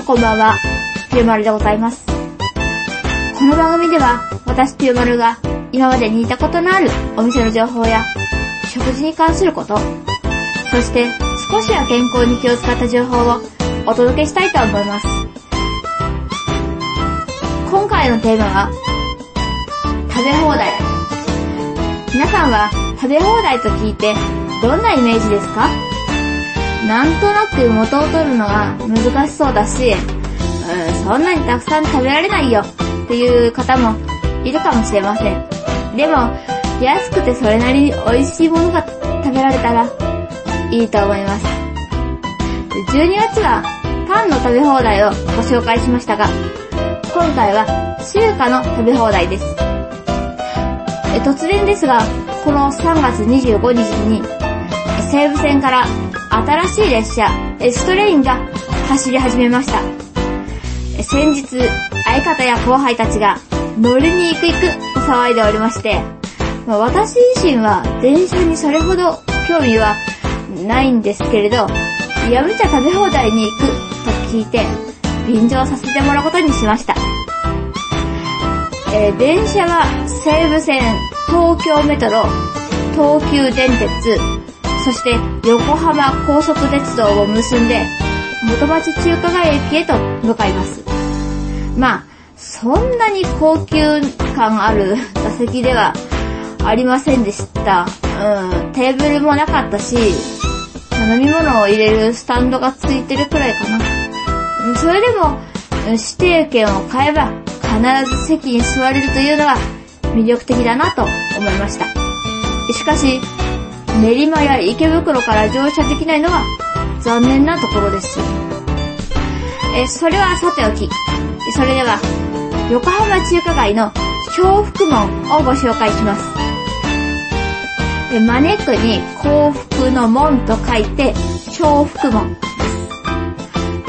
んこんばんは、ぴよまるでございます。この番組では、私ぴよまるが今までにいたことのあるお店の情報や、食事に関すること、そして少しは健康に気を使った情報をお届けしたいと思います。今回のテーマは、食べ放題。皆さんは食べ放題と聞いてどんなイメージですか？なんとなく元を取るのは難しそうだし、うん、そんなにたくさん食べられないよっていう方もいるかもしれません。でも、安くてそれなりに美味しいものが食べられたらいいと思います。12月はパンの食べ放題をご紹介しましたが、今回は中華の食べ放題です。突然ですが、この3月25日に西武線から新しい列車、エストレインが走り始めました。先日、相方や後輩たちが乗りに行く行くと騒いでおりまして、ま私自身は電車にそれほど興味はないんですけれど、やむちゃ食べ放題に行くと聞いて、便乗させてもらうことにしました。えー電車は西武線、東京メトロ、東急電鉄、そして横浜高速鉄道を結んで元町中華街駅へと向かいます。まあ、そんなに高級感ある座席ではありませんでした。うん、テーブルもなかったし、飲み物を入れるスタンドがついてるくらいかな。それでも、指定券を買えば必ず席に座れるというのが魅力的だなと思いました。しかし、練馬や池袋から乗車できないのは残念なところです。え、それはさておき。それでは、横浜中華街の幸福門をご紹介します。え招くに幸福の門と書いて、幸福門で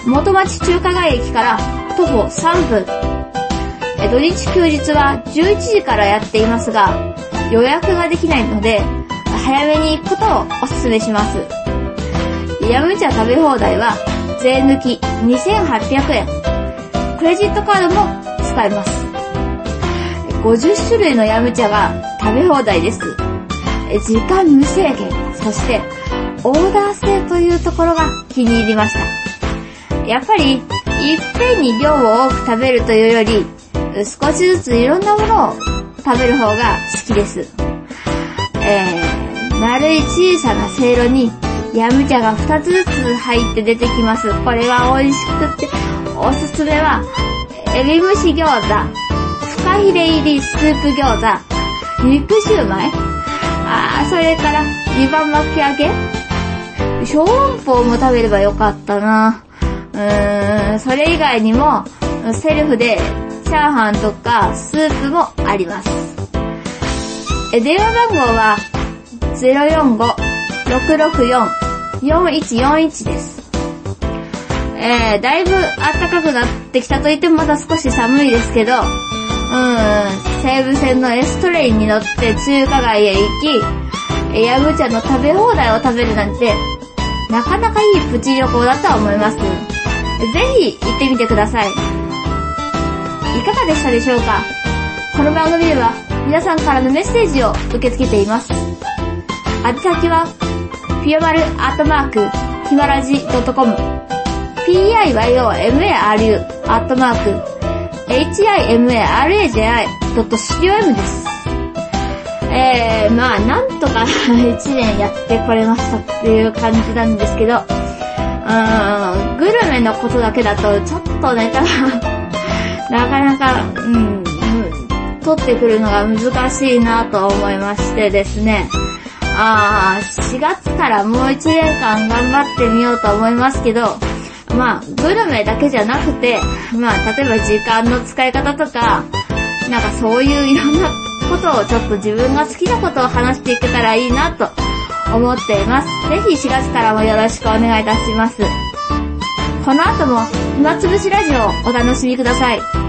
す。元町中華街駅から徒歩3分。え土日休日は11時からやっていますが、予約ができないので、早めに行くことをお勧めします。ヤムチャ食べ放題は税抜き2800円。クレジットカードも使えます。50種類のヤムチャが食べ放題です。時間無制限、そしてオーダー制というところが気に入りました。やっぱり、いっぺんに量を多く食べるというより、少しずついろんなものを食べる方が好きです。えー、丸い小さなせいろに、ヤムチャが2つずつ入って出てきます。これは美味しくって、おすすめは、エビ蒸し餃子、フカヒレ入りスープ餃子、肉シューマイ、あー、それから、2番巻き揚げ？小籠包も食べればよかったな。うーん、それ以外にも、セルフでチャーハンとかスープもあります。え電話番号は045-664-4141です。えー、だいぶ暖かくなってきたと言ってもまだ少し寒いですけど、うん、西武線のエストレインに乗って中華街へ行き、えヤムチャの食べ放題を食べるなんて、なかなかいいプチ旅行だとは思います。ぜひ行ってみてください。いかがでしたでしょうか？この番組では皆さんからのメッセージを受け付けています。宛先は、ピヨマルアットマーク、ヒマラジ .com、piyomaru アットマーク、himaraji.com です。えー、まあ、なんとか1年やってこれましたっていう感じなんですけど、うーん、グルメのことだけだとちょっとネタがなかなか、うん、うん取ってくるのが難しいなと思いましてですね。あー、4月からもう1年間頑張ってみようと思いますけど、まあ、グルメだけじゃなくて、まあ、例えば時間の使い方とか、なんかそういういろんなことをちょっと自分が好きなことを話していけたらいいなと思っています。ぜひ4月からもよろしくお願いいたします。この後も暇つぶしラジオをお楽しみください。